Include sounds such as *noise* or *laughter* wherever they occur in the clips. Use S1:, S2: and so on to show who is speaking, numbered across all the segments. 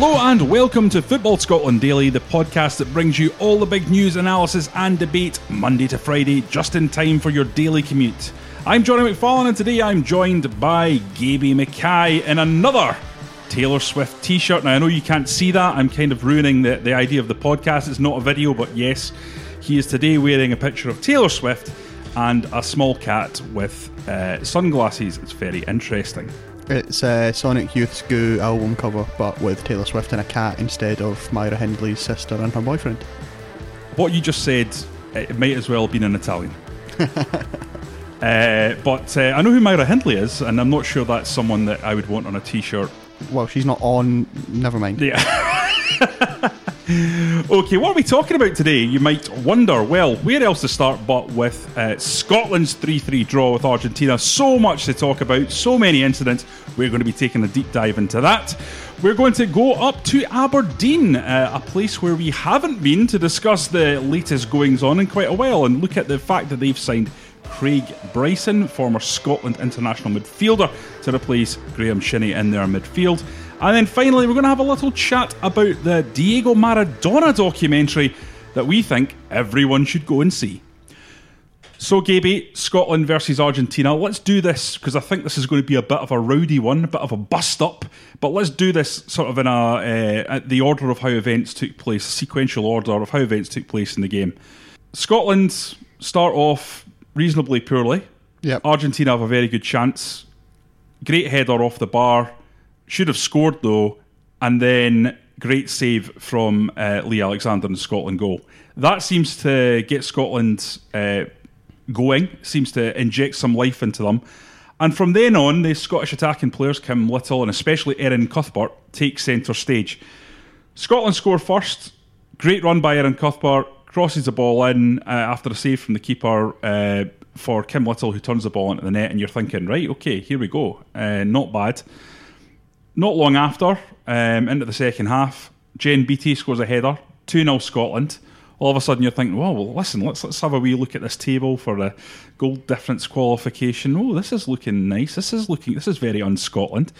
S1: Hello and welcome to Football Scotland Daily, the podcast that brings you all the big news, analysis, and debate Monday to Friday, just in time for your daily commute. I'm Johnny McFarlane, and today I'm joined by Gaby Mackay in another Taylor Swift t shirt. Now, I know you can't see that, I'm kind of ruining the, the idea of the podcast. It's not a video, but yes, he is today wearing a picture of Taylor Swift and a small cat with uh, sunglasses. It's very interesting.
S2: It's a Sonic Youth's Goo album cover, but with Taylor Swift and a cat instead of Myra Hindley's sister and her boyfriend.
S1: What you just said, it might as well have been in Italian. *laughs* uh, but uh, I know who Myra Hindley is, and I'm not sure that's someone that I would want on a t shirt.
S2: Well, she's not on. Never mind.
S1: Yeah. Okay, what are we talking about today? You might wonder. Well, where else to start but with uh, Scotland's 3 3 draw with Argentina? So much to talk about, so many incidents. We're going to be taking a deep dive into that. We're going to go up to Aberdeen, uh, a place where we haven't been to discuss the latest goings on in quite a while and look at the fact that they've signed Craig Bryson, former Scotland international midfielder, to replace Graeme Shinnie in their midfield. And then finally, we're going to have a little chat about the Diego Maradona documentary that we think everyone should go and see. So, Gaby, Scotland versus Argentina. Let's do this because I think this is going to be a bit of a rowdy one, a bit of a bust up. But let's do this sort of in a uh, the order of how events took place, sequential order of how events took place in the game. Scotland start off reasonably poorly.
S2: Yep.
S1: Argentina have a very good chance. Great header off the bar. Should have scored though, and then great save from uh, Lee Alexander the Scotland goal. That seems to get Scotland uh, going. Seems to inject some life into them. And from then on, the Scottish attacking players, Kim Little and especially Erin Cuthbert, take centre stage. Scotland score first. Great run by Erin Cuthbert. Crosses the ball in uh, after a save from the keeper uh, for Kim Little, who turns the ball into the net. And you're thinking, right, okay, here we go. Uh, not bad. Not long after, um, into the second half, Jen Beattie scores a header, 2 0 Scotland. All of a sudden, you're thinking, well, well, listen, let's let's have a wee look at this table for the goal difference qualification. Oh, this is looking nice. This is looking. This is very un Scotland.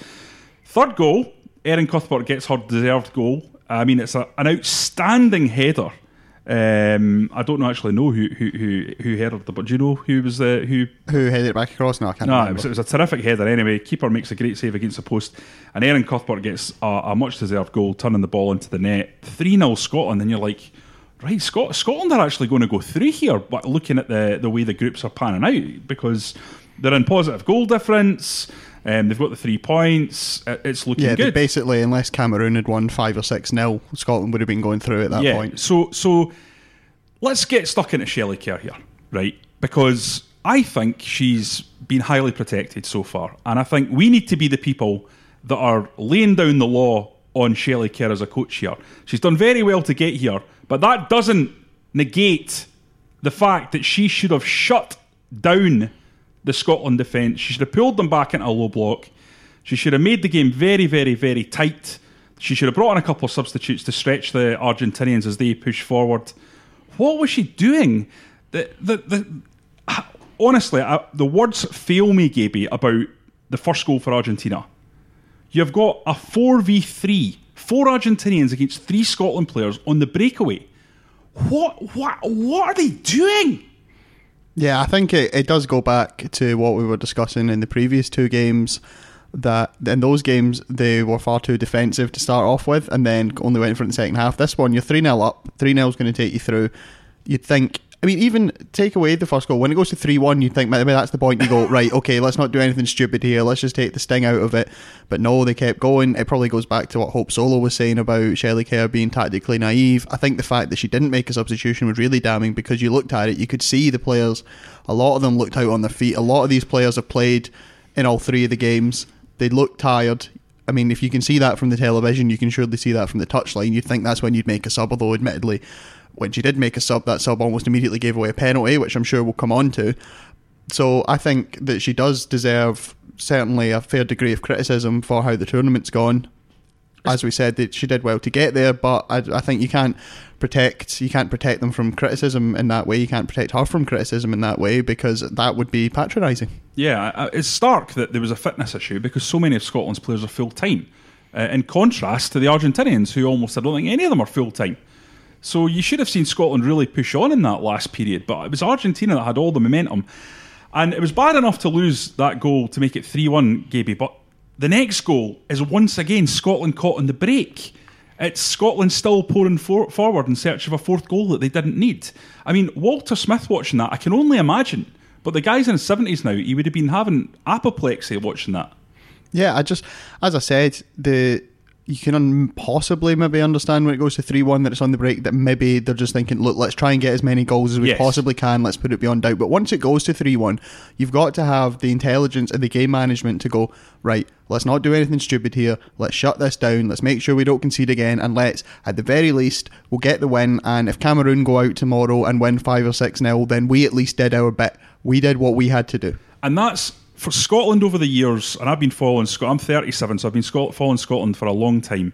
S1: Third goal, Erin Cuthbert gets her deserved goal. I mean, it's a, an outstanding header. Um, I don't actually know who who who, who headed it, but do you know who was the who?
S2: Who headed it back across? No, I can't
S1: No, it was, it was a terrific header anyway. Keeper makes a great save against the post, and Erin Cuthbert gets a, a much deserved goal, turning the ball into the net. 3 0 Scotland, and you're like, right, Scot- Scotland are actually going to go through here, but looking at the, the way the groups are panning out, because they're in positive goal difference, um, they've got the three points, it's looking
S2: good. yeah,
S1: good.
S2: basically, unless Cameroon had won five or six nil, Scotland would have been going through at that
S1: yeah.
S2: point.
S1: So so let's get stuck into Shelley Kerr here, right? Because I think she's been highly protected so far, and I think we need to be the people that are laying down the law on Shelley Kerr as a coach here. She's done very well to get here, but that doesn't negate the fact that she should have shut down the Scotland defence. She should have pulled them back into a low block. She should have made the game very, very, very tight. She should have brought in a couple of substitutes to stretch the Argentinians as they push forward. What was she doing? The, the, the, honestly, I, the words fail me, Gaby, about the first goal for Argentina. You've got a 4v3, four Argentinians against three Scotland players on the breakaway. What, what, what are they doing?
S2: Yeah, I think it, it does go back to what we were discussing in the previous two games. That in those games they were far too defensive to start off with, and then only went for the second half. This one, you're three 0 up. Three 0 is going to take you through. You'd think. I mean, even take away the first goal. When it goes to three one, you'd think maybe that's the point. You go *laughs* right, okay, let's not do anything stupid here. Let's just take the sting out of it. But no, they kept going. It probably goes back to what Hope Solo was saying about Shelley Kerr being tactically naive. I think the fact that she didn't make a substitution was really damning because you looked at it, you could see the players. A lot of them looked out on their feet. A lot of these players have played in all three of the games. They look tired. I mean, if you can see that from the television, you can surely see that from the touchline. You'd think that's when you'd make a sub, although admittedly, when she did make a sub, that sub almost immediately gave away a penalty, which I'm sure we'll come on to. So I think that she does deserve certainly a fair degree of criticism for how the tournament's gone. As we said, that she did well to get there, but I, I think you can't protect you can't protect them from criticism in that way. You can't protect her from criticism in that way because that would be patronising.
S1: Yeah, it's stark that there was a fitness issue because so many of Scotland's players are full time. uh, in contrast to the Argentinians, who almost I don't think any of them are full time. So you should have seen Scotland really push on in that last period, but it was Argentina that had all the momentum. And it was bad enough to lose that goal to make it 3 1, Gaby, but the next goal is once again Scotland caught on the break. It's Scotland still pouring for- forward in search of a fourth goal that they didn't need. I mean, Walter Smith watching that, I can only imagine. But the guy's in his 70s now, he would have been having apoplexy watching that.
S2: Yeah, I just, as I said, the you can un- possibly maybe understand when it goes to 3 1 that it's on the break, that maybe they're just thinking, look, let's try and get as many goals as we
S1: Yes.
S2: possibly can, let's put it beyond doubt. But once it goes to 3 1, you've got to have the intelligence and the game management to go, right, let's not do anything stupid here, let's shut this down, let's make sure we don't concede again, and let's, at the very least, we'll get the win. And if Cameroon go out tomorrow and win 5 or 6 nil, then we at least did our bit. We did what we had to do.
S1: And that's for Scotland over the years, and I've been following Scotland. I'm 37, so I've been following Scotland for a long time.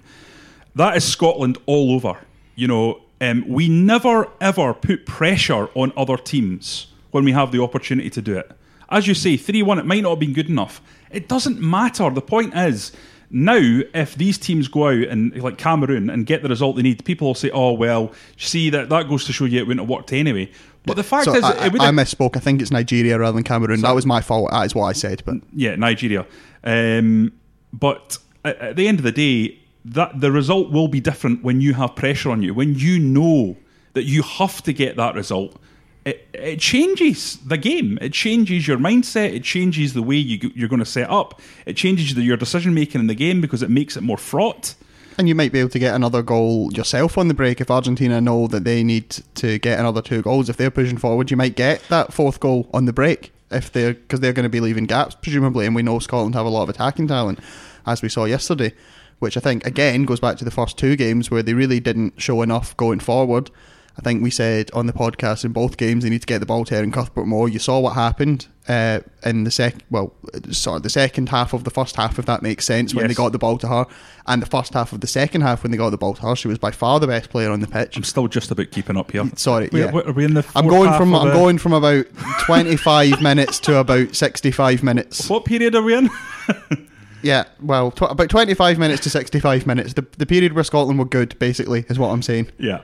S1: That is Scotland all over. You know, um, we never ever put pressure on other teams when we have the opportunity to do it. As you say, 3 1, it might not have been good enough. It doesn't matter. The point is, now, if these teams go out and, like Cameroon, and get the result they need, people will say, oh, well, see, that, that goes to show you it wouldn't have worked anyway. But the fact
S2: So
S1: is,
S2: I, I misspoke. I think it's Nigeria rather than Cameroon. that was my fault. That is what I said. But
S1: yeah, Nigeria. Um, but at, at the end of the day, that the result will be different when you have pressure on you. When you know that you have to get that result, it, it changes the game. It changes your mindset. It changes the way you, you're going to set up. It changes the, your decision making in the game because it makes it more fraught.
S2: And you might be able to get another goal yourself on the break if Argentina know that they need to get another two goals. If they're pushing forward, you might get that fourth goal on the break if they're because they're going to be leaving gaps presumably. And we know Scotland have a lot of attacking talent, as we saw yesterday, which I think again goes back to the first two games where they really didn't show enough going forward. I think we said on the podcast in both games they need to get the ball to Erin Cuthbert more. You saw what happened uh, in the sec, well, sort of the second half of the first half, if that makes sense, when
S1: Yes.
S2: they got the ball to her, and the first half of the second half when they got the ball to her. She was by far the best player on the pitch.
S1: I'm still just about keeping up here.
S2: Sorry,
S1: Wait,
S2: yeah.
S1: what- Are we in the?
S2: I'm going from I'm
S1: the-
S2: going from about *laughs* 25 minutes to about 65 minutes.
S1: What period are we in? *laughs*
S2: Yeah, well, tw- about 25 minutes to 65 minutes. The the period where Scotland were good, basically, is what I'm saying.
S1: Yeah,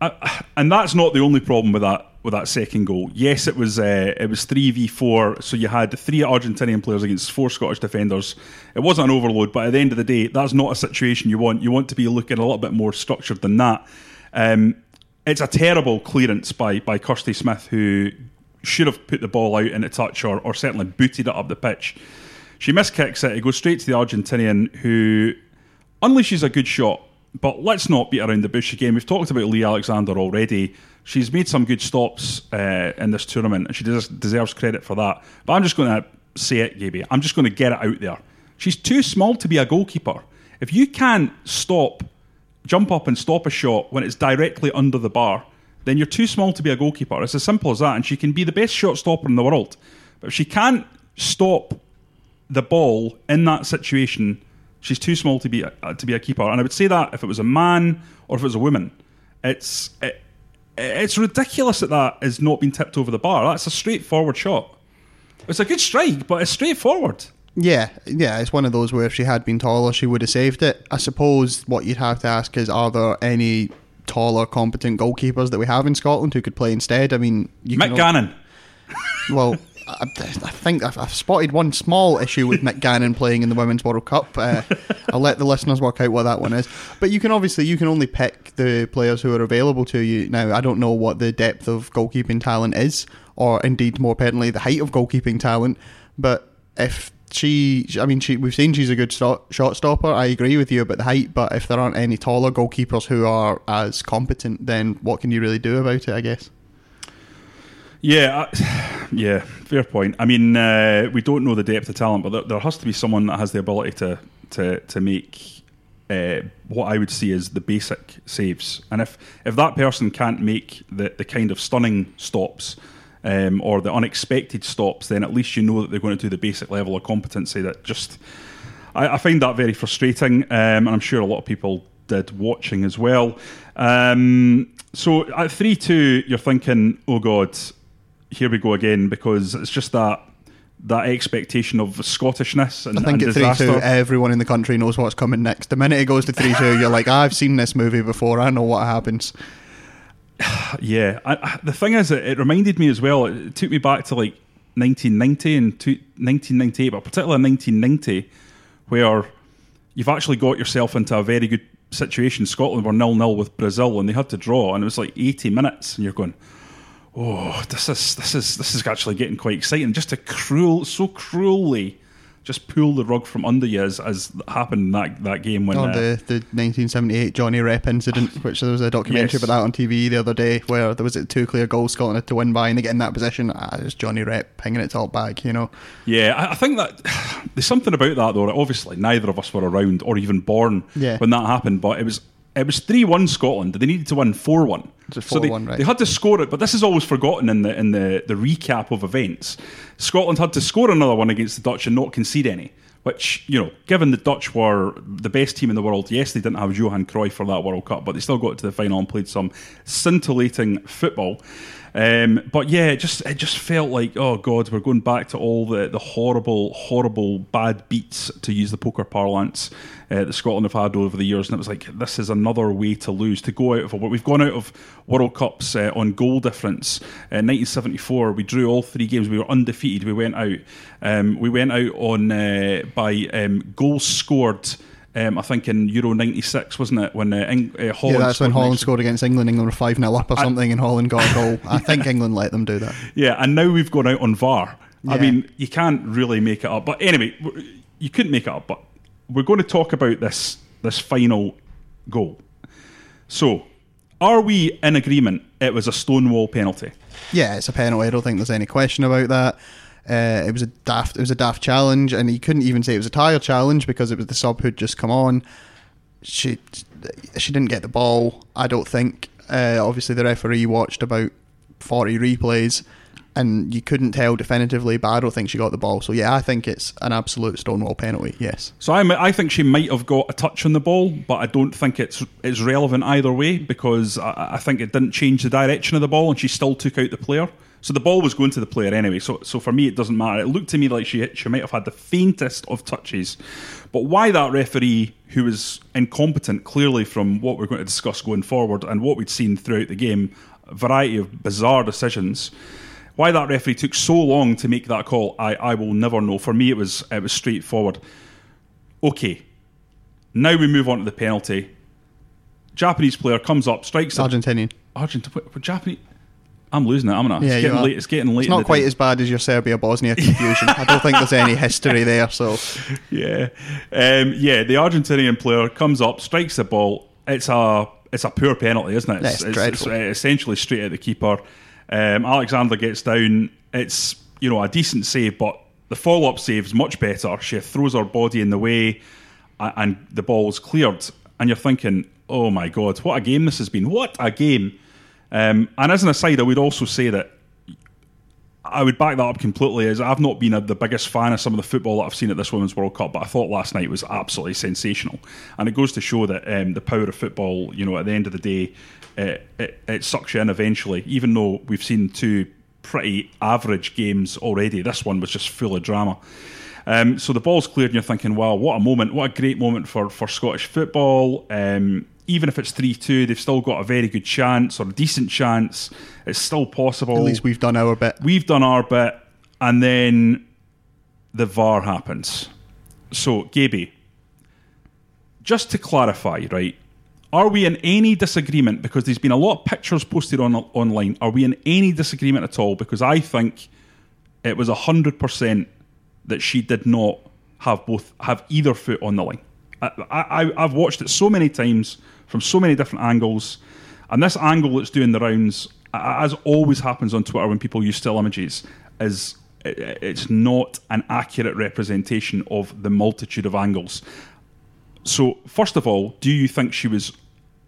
S1: and that's not the only problem with that with that second goal. Yes, it was uh, it was three v four, so you had three Argentinian players against four Scottish defenders. It wasn't an overload, but at the end of the day, that's not a situation you want. You want to be looking a little bit more structured than that. Um, it's a terrible clearance by by Kirsty Smith, who should have put the ball out in a touch or, or certainly booted it up the pitch. She miskicks it. It goes straight to the Argentinian, who unleashes a good shot. But let's not beat around the bush again. We've talked about Lee Alexander already. She's made some good stops uh, in this tournament, and she des- deserves credit for that. But I'm just going to say it, Gaby. I'm just going to get it out there. She's too small to be a goalkeeper. If you can't stop, jump up and stop a shot when it's directly under the bar, then you're too small to be a goalkeeper. It's as simple as that. And she can be the best shot stopper in the world. But if she can't stop the ball in that situation, she's too small to be a, uh, to be a keeper. And I would say that if it was a man or if it was a woman, it's it, it's ridiculous that that is not being tipped over the bar. That's a straightforward shot. It's a good strike, but it's straightforward.
S2: Yeah, yeah, it's one of those where if she had been taller, she would have saved it. I suppose what you'd have to ask is, are there any taller, competent goalkeepers that we have in Scotland who could play instead? I mean, you
S1: Mick
S2: can,
S1: Gannon.
S2: Well, I, I think I've, I've spotted one small issue with Mick Gannon playing in the Women's World Cup. Uh, *laughs* I'll let the listeners work out what that one is. But you can obviously you can only pick the players who are available to you. Now, I don't know what the depth of goalkeeping talent is, or indeed more pertinently, the height of goalkeeping talent. But if she, I mean, she, we've seen she's a good shot, shot stopper. I agree with you about the height, but if there aren't any taller goalkeepers who are as competent, then what can you really do about it? I guess.
S1: Yeah, *sighs* yeah, fair point. I mean, uh, we don't know the depth of talent, but there, there has to be someone that has the ability to to to make uh, what I would see as the basic saves. And if if that person can't make the the kind of stunning stops. Um, or the unexpected stops, then at least you know that they're going to do the basic level of competency that just I, I find that very frustrating, um, and I'm sure a lot of people did watching as well. Um, so at three two, you're thinking, "Oh God, here we go again," because it's just that that expectation of Scottishness and,
S2: I think
S1: and
S2: at three two everyone in the country knows what's coming next. The minute it goes to three two, *laughs* you're like, I've seen this movie before. I know what happens. *sighs*
S1: Yeah, I, I, the thing is, it, it reminded me as well. It took me back to like 1990 and to 1998, but particularly 1990, where you've actually got yourself into a very good situation. Scotland were nil nil with Brazil, and they had to draw, and it was like 80 minutes, and you're going, "Oh, this is this is this is actually getting quite exciting." Just to cruel, so cruelly, just pull the rug from under you as, as happened in that that game when
S2: Oh,
S1: uh,
S2: the, the 1978 Johnny Rep incident, *laughs* which there was a documentary
S1: Yes.
S2: about that on TV the other day, where there was a two clear goals Scotland had to win by, and they get in that position. Ah, it's Johnny Rep pinging it top back, you know.
S1: Yeah, I, I think that *sighs* there's something about that though. Obviously, neither of us were around or even born
S2: Yeah.
S1: when that happened, but it was it was three one Scotland. They needed to win four one. So they,
S2: right.
S1: they had to score it, but this is always forgotten in the in the, the recap of events. Scotland had to score another one against the Dutch and not concede any. Which you know, given the Dutch were the best team in the world, yes, they didn't have Johan Cruyff for that World Cup, but they still got to the final and played some scintillating football. Um, but yeah, it just it just felt like oh god, we're going back to all the, the horrible, horrible bad beats to use the poker parlance uh, that Scotland have had over the years, and it was like this is another way to lose to go out of we've gone out of World Cups uh, on goal difference. Uh, 1974, we drew all three games. We were undefeated. We went out. Um, we went out on uh, by um, goals scored. Um, I think in Euro '96, wasn't it? When uh, Eng- uh, Holland
S2: yeah, that's when
S1: scored
S2: Holland
S1: next-
S2: scored against England. England were 5 0 up or something, and Holland got a goal. I *laughs* think England let them do that.
S1: Yeah, and now we've gone out on VAR. I mean, you can't really make it up. But anyway, you couldn't make it up. But we're going to talk about this this final goal. So, are we in agreement? It was a stonewall penalty.
S2: Yeah, it's a penalty. I don't think there's any question about that. Uh, it was a daft. It was a daft challenge, and he couldn't even say it was a tire challenge because it was the sub who'd just come on. She she didn't get the ball. I don't think. Uh, obviously, the referee watched about forty replays, and you couldn't tell definitively. But I don't think she got the ball. So yeah, I think it's an absolute stonewall penalty. Yes.
S1: So I, I think she might have got a touch on the ball, but I don't think it's it's relevant either way because I, I think it didn't change the direction of the ball, and she still took out the player. So the ball was going to the player anyway. So so for me, it doesn't matter. It looked to me like she she might have had the faintest of touches, but why that referee who was incompetent, clearly from what we're going to discuss going forward and what we'd seen throughout the game, a variety of bizarre decisions. Why that referee took so long to make that call, I, I will never know. For me, it was it was straightforward. Okay, now we move on to the penalty. Japanese player comes up, strikes.
S2: Argentinian.
S1: Argent, what, what Japanese. I'm losing it. I'm gonna.
S2: Yeah,
S1: it's getting late. It's getting late.
S2: It's not quite
S1: day.
S2: as bad as your Serbia Bosnia confusion. I don't think there's any history there. So *laughs*
S1: yeah, um, yeah. The Argentinian player comes up, strikes the ball. It's a it's a poor penalty, isn't it?
S2: That's dreadful.
S1: uh, essentially straight at the keeper. Um, Alexander gets down. It's you know a decent save, but the follow up save is much better. She throws her body in the way, and the ball's cleared. And you're thinking, oh my god, what a game this has been! What a game! Um, and as an aside, I would also say that I would back that up completely. As I've not been a, the biggest fan of some of the football that I've seen at this Women's World Cup, but I thought last night was absolutely sensational, and it goes to show that um, the power of football. You know, at the end of the day, uh, it, it sucks you in eventually. Even though we've seen two pretty average games already, this one was just full of drama. Um, so the ball's cleared, and you're thinking, "Wow, what a moment! What a great moment for for Scottish football." Um, even if it's three two, they've still got a very good chance or a decent chance. It's still possible.
S2: at least we've done our bit.
S1: We've done our bit, and then the VAR happens. So, Gaby, just to clarify, right? Are we in any disagreement? Because there's been a lot of pictures posted on online. Are we in any disagreement at all? Because I think it was hundred percent that she did not have both have either foot on the line. I, I, I've watched it so many times from so many different angles, and this angle that's doing the rounds, as always happens on Twitter when people use still images, is it's not an accurate representation of the multitude of angles. So, first of all, do you think she was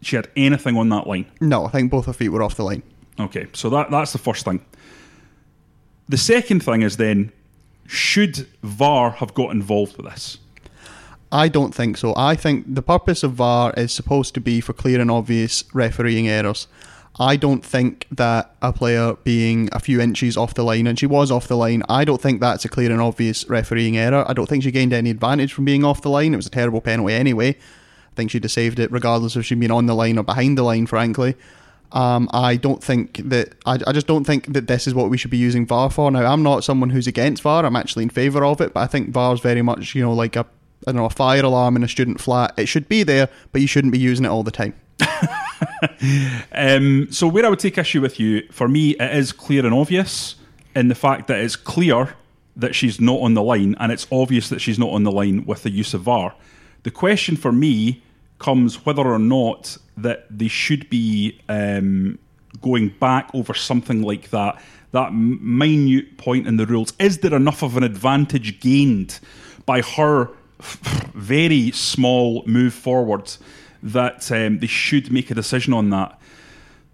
S1: she had anything on that line?
S2: No, I think both her feet were off the line.
S1: Okay, so that that's the first thing. The second thing is then, should VAR have got involved with this?
S2: I don't think so. I think the purpose of VAR is supposed to be for clear and obvious refereeing errors. I don't think that a player being a few inches off the line, and she was off the line, I don't think that's a clear and obvious refereeing error. I don't think she gained any advantage from being off the line. It was a terrible penalty anyway. I think she'd have saved it regardless if she'd been on the line or behind the line, frankly. Um, I don't think that I, I just don't think that this is what we should be using VAR for. Now, I'm not someone who's against VAR. I'm actually in favour of it, but I think VAR is very much you know like a I don't know a fire alarm in a student flat. It should be there, but you shouldn't be using it all the time. *laughs*
S1: um, so where I would take issue with you, for me, it is clear and obvious in the fact that it's clear that she's not on the line, and it's obvious that she's not on the line with the use of VAR. The question for me comes whether or not that they should be um, going back over something like that. That minute point in the rules. Is there enough of an advantage gained by her very small move forward that um, they should make a decision on that?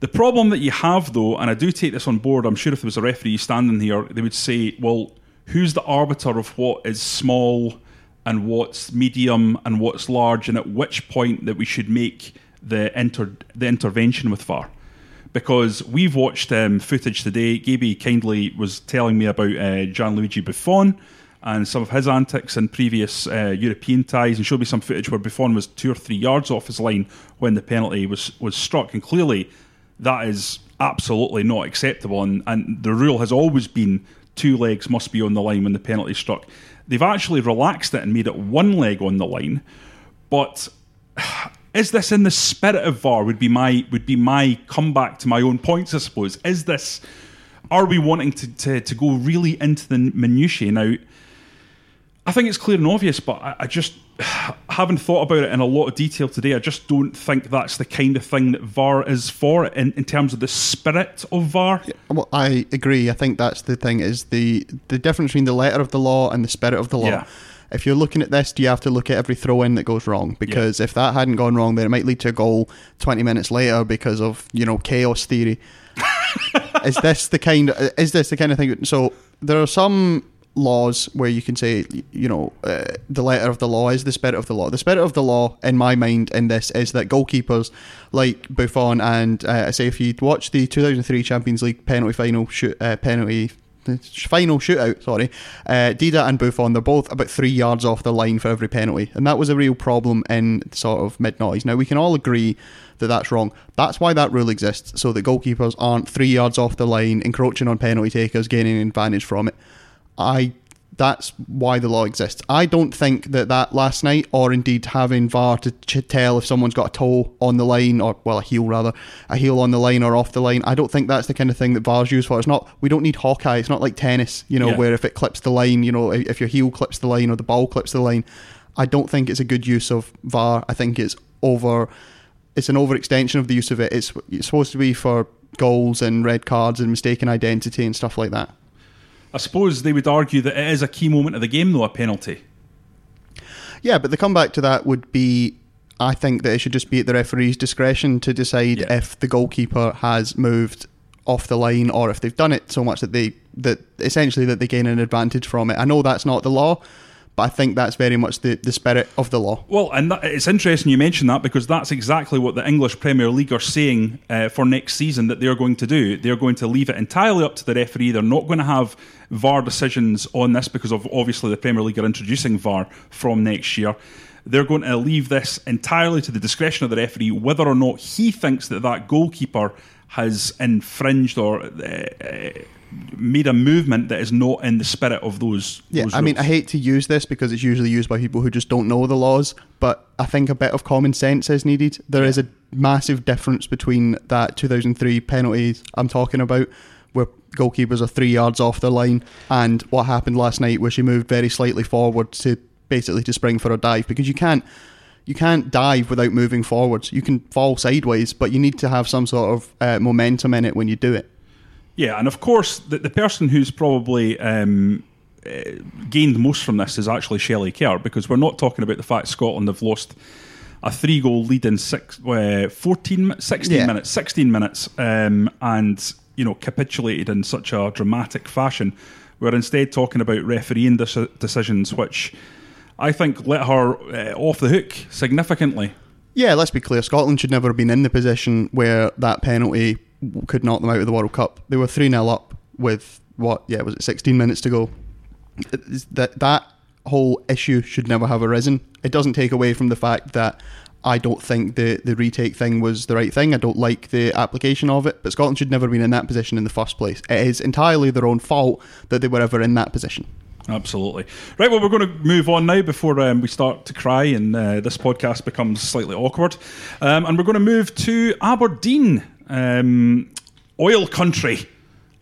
S1: The problem that you have, though, and I do take this on board, I'm sure if there was a referee standing here, they would say, well, who's the arbiter of what is small and what's medium and what's large, and at which point that we should make the inter- the intervention with VAR. Because we've watched um, footage today. Gaby kindly was telling me about uh, Gianluigi Buffon and some of his antics in previous uh, European ties, and showed me some footage where Buffon was two or three yards off his line when the penalty was was struck, and clearly that is absolutely not acceptable. And, and the rule has always been two legs must be on the line when the penalty is struck. They've actually relaxed it and made it one leg on the line, but *sighs* is this in the spirit of VAR? Would be my would be my comeback to my own points, I suppose. Is this? Are we wanting to, to, to go really into the minutiae now? I think it's clear and obvious, but I, I just *sighs* haven't thought about it in a lot of detail today. I just don't think that's the kind of thing that VAR is for in, in terms of the spirit of VAR.
S2: Yeah, well, I agree. I think that's the thing is the the difference between the letter of the law and the spirit of the law.
S1: Yeah.
S2: If you're looking at this, do you have to look at every throw in that goes wrong? Because yeah. if that hadn't gone wrong, then it might lead to a goal 20 minutes later because of you know chaos theory. *laughs* is this the kind? Of, is this the kind of thing? So there are some laws where you can say, you know, uh, the letter of the law is the spirit of the law. The spirit of the law, in my mind, in this is that goalkeepers like Buffon and uh, I say if you'd watch the 2003 Champions League penalty final shoot, uh, penalty final shootout, sorry, uh, Dida and Buffon, they're both about three yards off the line for every penalty. And that was a real problem in sort of mid noise. Now, we can all agree that that's wrong. That's why that rule exists, so that goalkeepers aren't three yards off the line, encroaching on penalty takers, gaining advantage from it. I that's why the law exists. I don't think that that last night, or indeed having VAR to ch- tell if someone's got a toe on the line, or well, a heel rather, a heel on the line or off the line. I don't think that's the kind of thing that VAR's used for. It's not. We don't need Hawkeye. It's not like tennis, you know, yeah. where if it clips the line, you know, if your heel clips the line or the ball clips the line. I don't think it's a good use of VAR. I think it's over. It's an overextension of the use of it. It's, it's supposed to be for goals and red cards and mistaken identity and stuff like that.
S1: I suppose they would argue that it is a key moment of the game, though, a penalty.
S2: Yeah, but the comeback to that would be I think that it should just be at the referee's discretion to decide yeah. if the goalkeeper has moved off the line or if they've done it so much that they that essentially that they gain an advantage from it. I know that's not the law, but I think that's very much the, the spirit of the law.
S1: Well, and that, it's interesting you mention that because that's exactly what the English Premier League are saying uh, for next season that they're going to do. They're going to leave it entirely up to the referee. They're not going to have VAR decisions on this because of obviously the Premier League are introducing VAR from next year. They're going to leave this entirely to the discretion of the referee whether or not he thinks that that goalkeeper has infringed or uh, made a movement that is not in the spirit of those.
S2: Yeah,
S1: those
S2: I mean, I hate to use this because it's usually used by people who just don't know the laws, but I think a bit of common sense is needed. There is a massive difference between that 2003 penalties I'm talking about, where goalkeepers are three yards off the line, and what happened last night, where she moved very slightly forward to basically to spring for a dive, because you can't you can't dive without moving forwards. You can fall sideways, but you need to have some sort of uh, momentum in it when you do it.
S1: Yeah, and of course, the, the person who's probably um, uh, gained most from this is actually Shelley Kerr, because we're not talking about the fact Scotland have lost a three goal lead in six, uh, 14, 16 yeah. minutes, 16 minutes, um, and you know capitulated in such a dramatic fashion. We're instead talking about refereeing decisions, which I think let her uh, off the hook significantly.
S2: Yeah, let's be clear. Scotland should never have been in the position where that penalty could knock them out of the World Cup. They were 3 0 up with what, yeah, was it 16 minutes to go? That, that whole issue should never have arisen. It doesn't take away from the fact that I don't think the, the retake thing was the right thing. I don't like the application of it, but Scotland should never have been in that position in the first place. It is entirely their own fault that they were ever in that position.
S1: Absolutely. Right, well, we're going to move on now before um, we start to cry and uh, this podcast becomes slightly awkward. Um, and we're going to move to Aberdeen, um, oil country,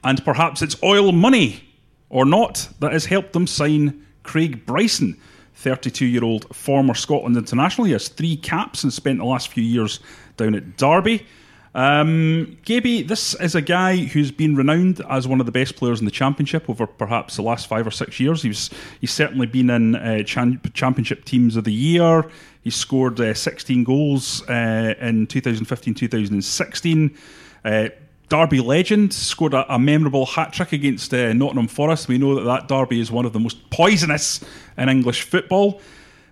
S1: and perhaps it's oil money or not that has helped them sign Craig Bryson. 32 year old former Scotland international. He has three caps and spent the last few years down at Derby. Um, Gaby, this is a guy who's been renowned as one of the best players in the championship over perhaps the last five or six years. He's he's certainly been in uh, championship teams of the year. He scored uh, 16 goals uh, in 2015 2016. Uh, Derby legend scored a, a memorable hat trick against uh, Nottingham Forest. We know that that Derby is one of the most poisonous in English football.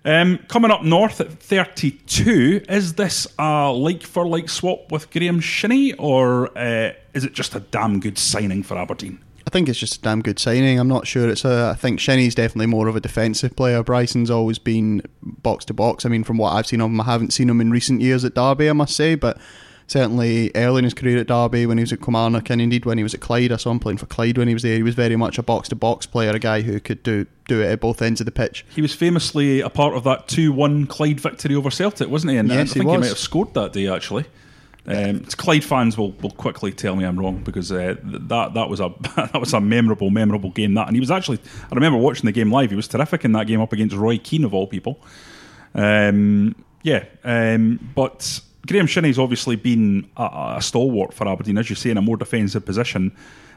S1: Um, coming up north at 32, is this a like for like swap with Graeme Shinnie, or uh, is it just a damn good signing for Aberdeen?
S2: I think it's just a damn good signing. I'm not sure it's a. I think Shinnie's definitely more of a defensive player. Bryson's always been box to box. I mean, from what I've seen of him, I haven't seen him in recent years at Derby, I must say, but certainly early in his career at Derby when he was at Kilmarnock and indeed when he was at Clyde. I saw him playing for Clyde when he was there. He was very much a box to box player, a guy who could do do it at both ends of the pitch.
S1: He was famously a part of that 2 1 Clyde victory over Celtic, wasn't he? And
S2: yes,
S1: I think
S2: he,
S1: he, might have scored that day actually. Um, Clyde fans will, will quickly tell me I'm wrong because uh, that that was a *laughs* that was a memorable memorable game that and he was actually I remember watching the game live he was terrific in that game up against Roy Keane of all people um, yeah um, but Graeme Shinnie's obviously been a, a, stalwart for Aberdeen, as you say, in a more defensive position.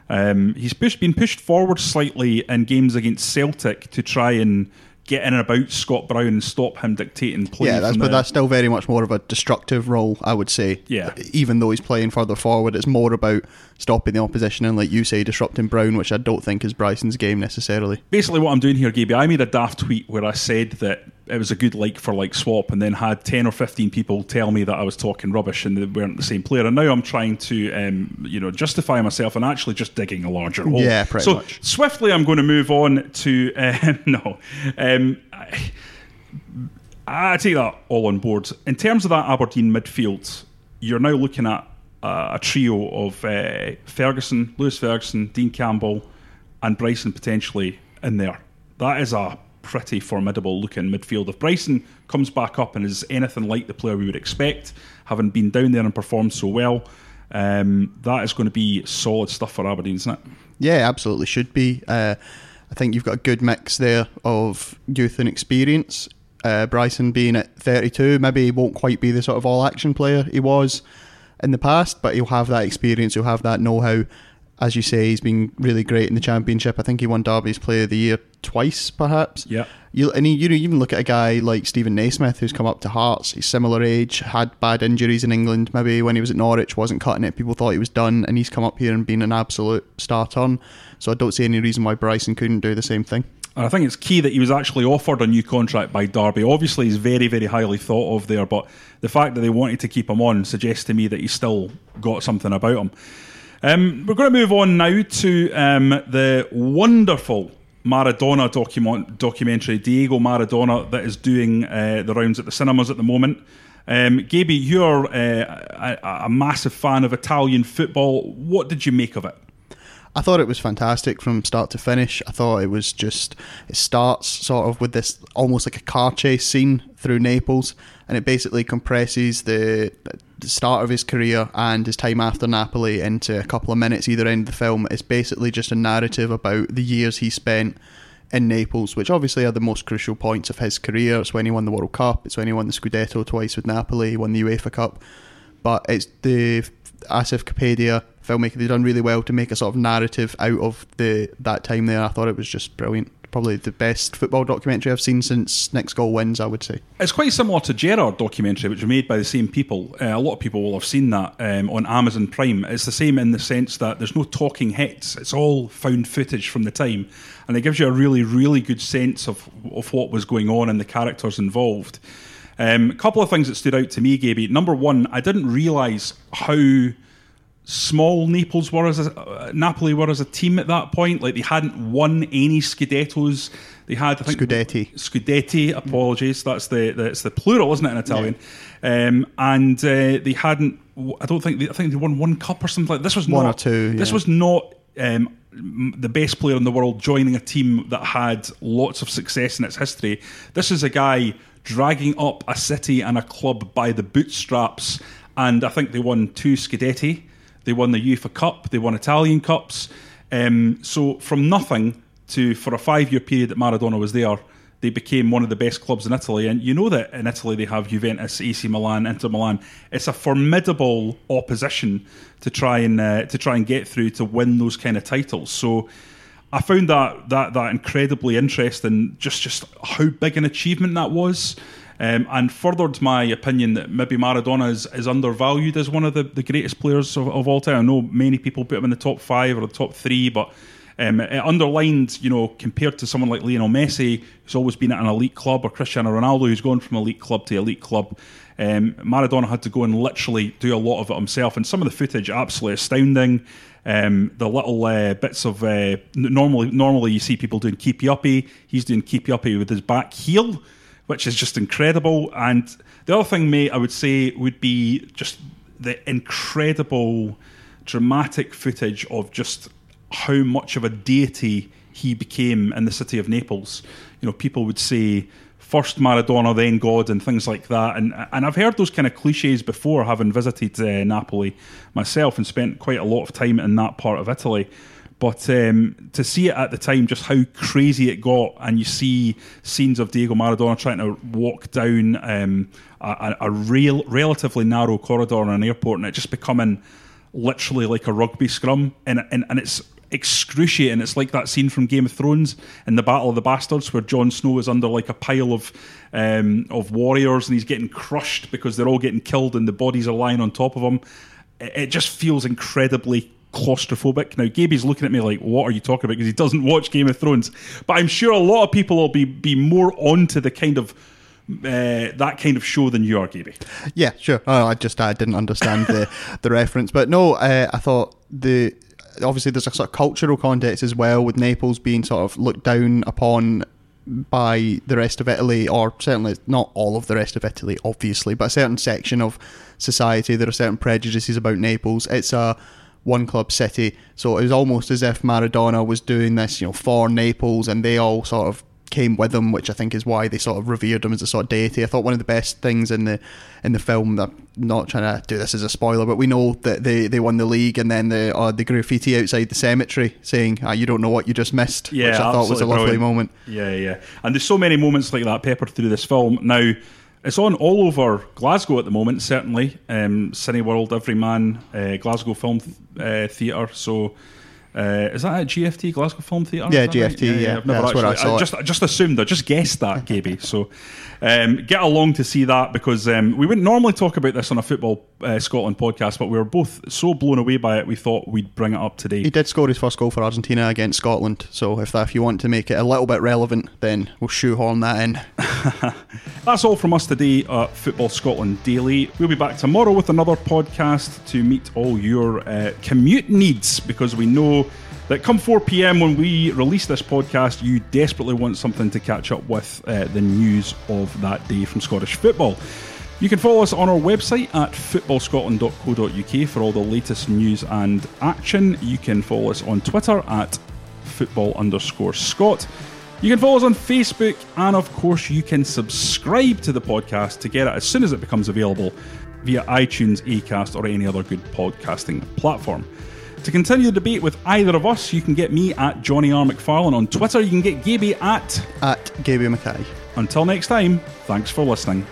S1: Um, he's pushed, been pushed forward slightly in games against Celtic to try and get in and about Scott Brown and stop him dictating play.
S2: Yeah, that's, but that's still very much more of a destructive role, I would say.
S1: Yeah.
S2: Even though he's playing further forward, it's more about stopping the opposition and, like you say, disrupting Brown, which I don't think is Bryson's game necessarily.
S1: Basically, what I'm doing here, Gaby, I made a daft tweet where I said that it was a good like for like swap, and then had ten or fifteen people tell me that I was talking rubbish and they weren't the same player. And now I'm trying to, um, you know, justify myself and actually just digging a larger hole.
S2: Yeah, pretty
S1: so
S2: much.
S1: swiftly, I'm going to move on to *laughs* uh, no. Um, I, I take that all on board. In terms of that Aberdeen midfield, you're now looking at uh, a trio of uh, Ferguson, Lewis Ferguson, Dean Campbell, and Bryson potentially in there. That is a pretty formidable looking midfield. If Bryson comes back up and is anything like the player we would expect, having been down there and performed so well, um, that is going to be solid stuff for Aberdeen, isn't it?
S2: Yeah, absolutely should be. Uh, I think you've got a good mix there of youth and experience. Uh, Bryson being at 32, maybe he won't quite be the sort of all action player he was in the past, but he'll have that experience, he'll have that know how as you say, he's been really great in the championship. I think he won Derby's Player of the Year twice, perhaps.
S1: Yeah.
S2: You and he, you even look at a guy like Steven Naismith, who's come up to Hearts. He's similar age, had bad injuries in England. Maybe when he was at Norwich, wasn't cutting it. People thought he was done, and he's come up here and been an absolute star on. So I don't see any reason why Bryson couldn't do the same thing.
S1: And I think it's key that he was actually offered a new contract by Derby. Obviously, he's very, very highly thought of there, but the fact that they wanted to keep him on suggests to me that he's still got something about him. Um, we're going to move on now to um, the wonderful Maradona document, documentary, Diego Maradona, that is doing uh, the rounds at the cinemas at the moment. Um, Gaby, you're uh, a, a, massive fan of Italian football. What did you make of it?
S2: I thought it was fantastic from start to finish. I thought it was just, it starts sort of with this almost like a car chase scene through Naples, and it basically compresses the the start of his career and his time after Napoli into a couple of minutes either end of the film. It's basically just a narrative about the years he spent in Naples, which obviously are the most crucial points of his career. It's when he won the World Cup, it's when he won the Scudetto twice with Napoli, he won the UEFA Cup. But it's the Asif Kapadia filmmaker, they've done really well to make a sort of narrative out of the that time there. I thought it was just brilliant probably the best football documentary I've seen since Next Goal Wins, I would say.
S1: It's quite similar to Gerard documentary, which was made by the same people. Uh, a lot of people will have seen that um, on Amazon Prime. It's the same in the sense that there's no talking heads. It's all found footage from the time, and it gives you a really, really good sense of, of what was going on and the characters involved. Um, a couple of things that stood out to me, Gaby. Number one, I didn't realise how small Naples were as a, uh, Napoli were as a team at that point. Like they hadn't won any Scudettos. They had I think
S2: Scudetti.
S1: Scudetti. Apologies, that's the that's the plural, isn't it in Italian? Um, and uh, they hadn't. I don't think they, I think they won one cup or something like this. Was
S2: One
S1: not,
S2: or two,
S1: This was not. Um, the best player in the world joining a team that had lots of success in its history. This is a guy dragging up a city and a club by the bootstraps, and I think they won two Scudetti. They won the UEFA Cup. They won Italian Cups. Um, so from nothing to for a five-year period that Maradona was there, they became one of the best clubs in Italy. And you know that in Italy they have Juventus, AC Milan, Inter Milan. It's a formidable opposition to try and uh, to try and get through to win those kind of titles. So. I found that that that incredibly interesting. Just just how big an achievement that was, um, and furthered my opinion that maybe Maradona is, is undervalued as one of the, the greatest players of, of all time. I know many people put him in the top five or the top three, but um, it underlined, you know, compared to someone like Lionel Messi, who's always been at an elite club, or Cristiano Ronaldo, who's gone from elite club to elite club. Um, Maradona had to go and literally do a lot of it himself, and some of the footage absolutely astounding. Um, the little uh, bits of uh, normally normally you see people doing keepy uppy. He's doing keepy uppy with his back heel, which is just incredible. And the other thing, mate, I would say would be just the incredible dramatic footage of just how much of a deity he became in the city of Naples. You know, people would say first Maradona, then God, and things like that. And and I've heard those kind of cliches before, having visited uh, Napoli myself and spent quite a lot of time in that part of Italy. But um, to see it at the time, just how crazy it got, and you see scenes of Diego Maradona trying to walk down um, a, a real, relatively narrow corridor in an airport, and it just becoming literally like a rugby scrum, and and, and it's excruciating. It's like that scene from Game of Thrones in the Battle of the Bastards, where Jon Snow is under like a pile of um, of warriors, and he's getting crushed because they're all getting killed, and the bodies are lying on top of him. It, it just feels incredibly claustrophobic. Now, Gaby's looking at me like, "What are you talking about?" Because he doesn't watch Game of Thrones. But I'm sure a lot of people will be be more onto the kind of uh, that kind of show than you are, Gaby.
S2: Yeah, sure. Oh, I just I didn't understand the *laughs* the reference, but no, uh, I thought the obviously there's a sort of cultural context as well with Naples being sort of looked down upon by the rest of Italy, or certainly not all of the rest of Italy, obviously, but a certain section of society. There are certain prejudices about Naples. It's a one club city, so it was almost as if Maradona was doing this, you know, for Naples, and they all sort of came with him, which I think is why they sort of revered him as a sort of deity. I thought one of the best things in the in the film that I'm not trying to do this as a spoiler, but we know that they, they won the league and then the uh, the graffiti outside the cemetery saying ah, you don't know what you just missed,
S1: Yeah,
S2: which I thought was a lovely
S1: brilliant.
S2: moment.
S1: Yeah, yeah. And there's so many moments like that peppered through this film. Now, it's on all over Glasgow at the moment, certainly. Um, Cineworld, Everyman, uh, Glasgow Film uh, Theatre. So, uh, is that at GFT, Glasgow Film Theatre?
S2: Yeah,
S1: that right?
S2: GFT, yeah.
S1: I've never
S2: That's where I saw it.
S1: just, I just assumed, I just guessed that, Gaby. So, um, get along to see that because um, we wouldn't normally talk about this on a Football uh, Scotland podcast, but we were both so blown away by it, we thought we'd bring it up today.
S2: He did score his first goal for Argentina against Scotland, so if that, if you want to make it a little bit relevant, then we'll shoehorn that in. *laughs*
S1: That's all from us today at Football Scotland Daily. We'll be back tomorrow with another podcast to meet all your uh, commute needs because we know that come 4 pm when we release this podcast, you desperately want something to catch up with uh, the news of that day from Scottish football. You can follow us on our website at footballscotland.co.uk for all the latest news and action. You can follow us on Twitter at football underscore Scott. You can follow us on Facebook, and of course, you can subscribe to the podcast to get it as soon as it becomes available via iTunes, Acast, or any other good podcasting platform. To continue the debate with either of us, you can get me at Johnny R. McFarlane on Twitter. You can get Gaby at.
S2: At Gaby Mackay.
S1: Until next time, thanks for listening.